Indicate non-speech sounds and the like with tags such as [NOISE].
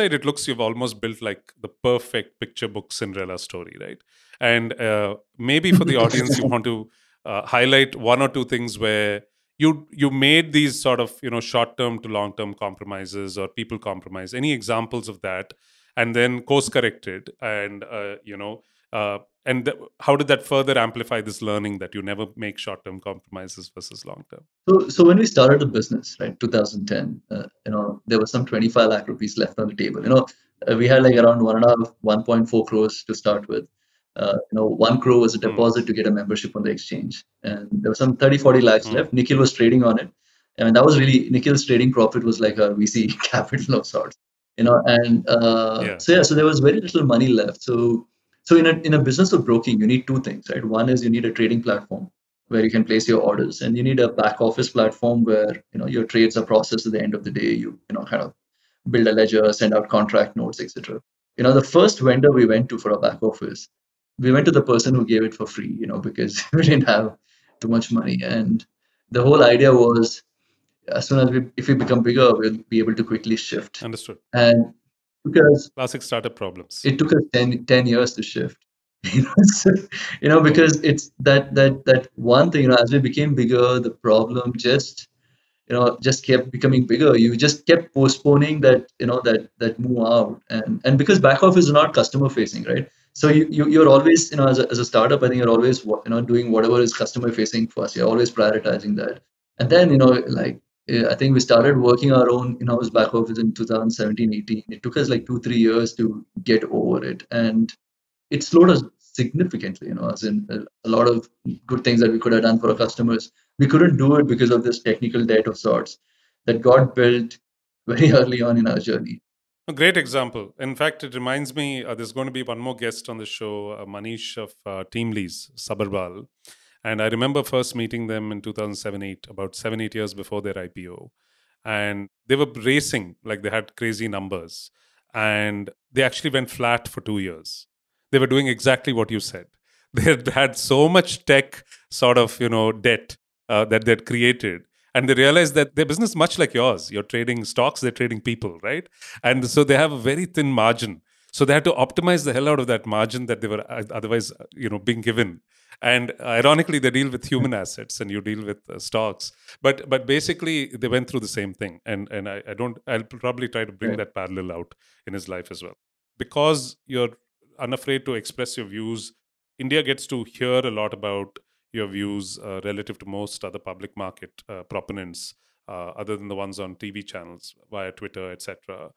it looks you've almost built like the perfect picture book Cinderella story, right? And uh, maybe for the [LAUGHS] audience, you want to uh, highlight one or two things where you you made these sort of you know short term to long term compromises or people compromise. Any examples of that, and then course corrected, and uh, you know uh, and th- how did that further amplify this learning that you never make short-term compromises versus long-term so so when we started the business right 2010 uh, you know there was some 25 lakh rupees left on the table you know uh, we had like around one and a half 1.4 crores to start with uh, you know one crore was a hmm. deposit mm. to get a membership on the exchange and there was some 30 40 lakhs mm. left nikhil was trading on it and that was really nikhil's trading profit was like a vc [LAUGHS] capital of sorts you know and uh, yeah. so yeah so there was very little money left so so in a, in a business of broking, you need two things, right? One is you need a trading platform where you can place your orders, and you need a back office platform where you know your trades are processed at the end of the day. You you know kind of build a ledger, send out contract notes, etc. You know, the first vendor we went to for our back office, we went to the person who gave it for free, you know, because [LAUGHS] we didn't have too much money. And the whole idea was as soon as we if we become bigger, we'll be able to quickly shift. Understood. And because classic startup problems. It took us 10, 10 years to shift. [LAUGHS] You know, so, you know, because it's that that that one thing. You know, as we became bigger, the problem just you know just kept becoming bigger. You just kept postponing that you know that that move out, and and because back office is not customer facing, right? So you, you you're always you know as a, as a startup, I think you're always you know doing whatever is customer facing first. You're always prioritizing that, and then you know like I think we started working our own in-house back office in 2017, 18. It took us like two, three years to get over it, and it slowed us significantly. You know, as in a lot of good things that we could have done for our customers, we couldn't do it because of this technical debt of sorts that got built very [LAUGHS] early on in our journey. A great example. In fact, it reminds me uh, there's going to be one more guest on the show, uh, Manish of uh, TeamLease, Sabharwal. And I remember first meeting them in 2007 8, about seven, eight years before their IPO. And they were racing, like they had crazy numbers. And they actually went flat for two years. They were doing exactly what you said. [LAUGHS] They had had so much tech sort of, you know, debt uh, that they'd created and they realized that their business much like yours you're trading stocks they're trading people right and so they have a very thin margin so they had to optimize the hell out of that margin that they were uh, otherwise uh, you know being given and ironically they deal with human assets and you deal with uh, stocks. But but basically they went through the same thing. And and I, I don't i'll probably try to bring right. that parallel out in his life as well. Because you're unafraid to express your views india gets to hear a lot about your views uh, relative to most other public market uh, proponents uh, other than the ones on tv channels via twitter etc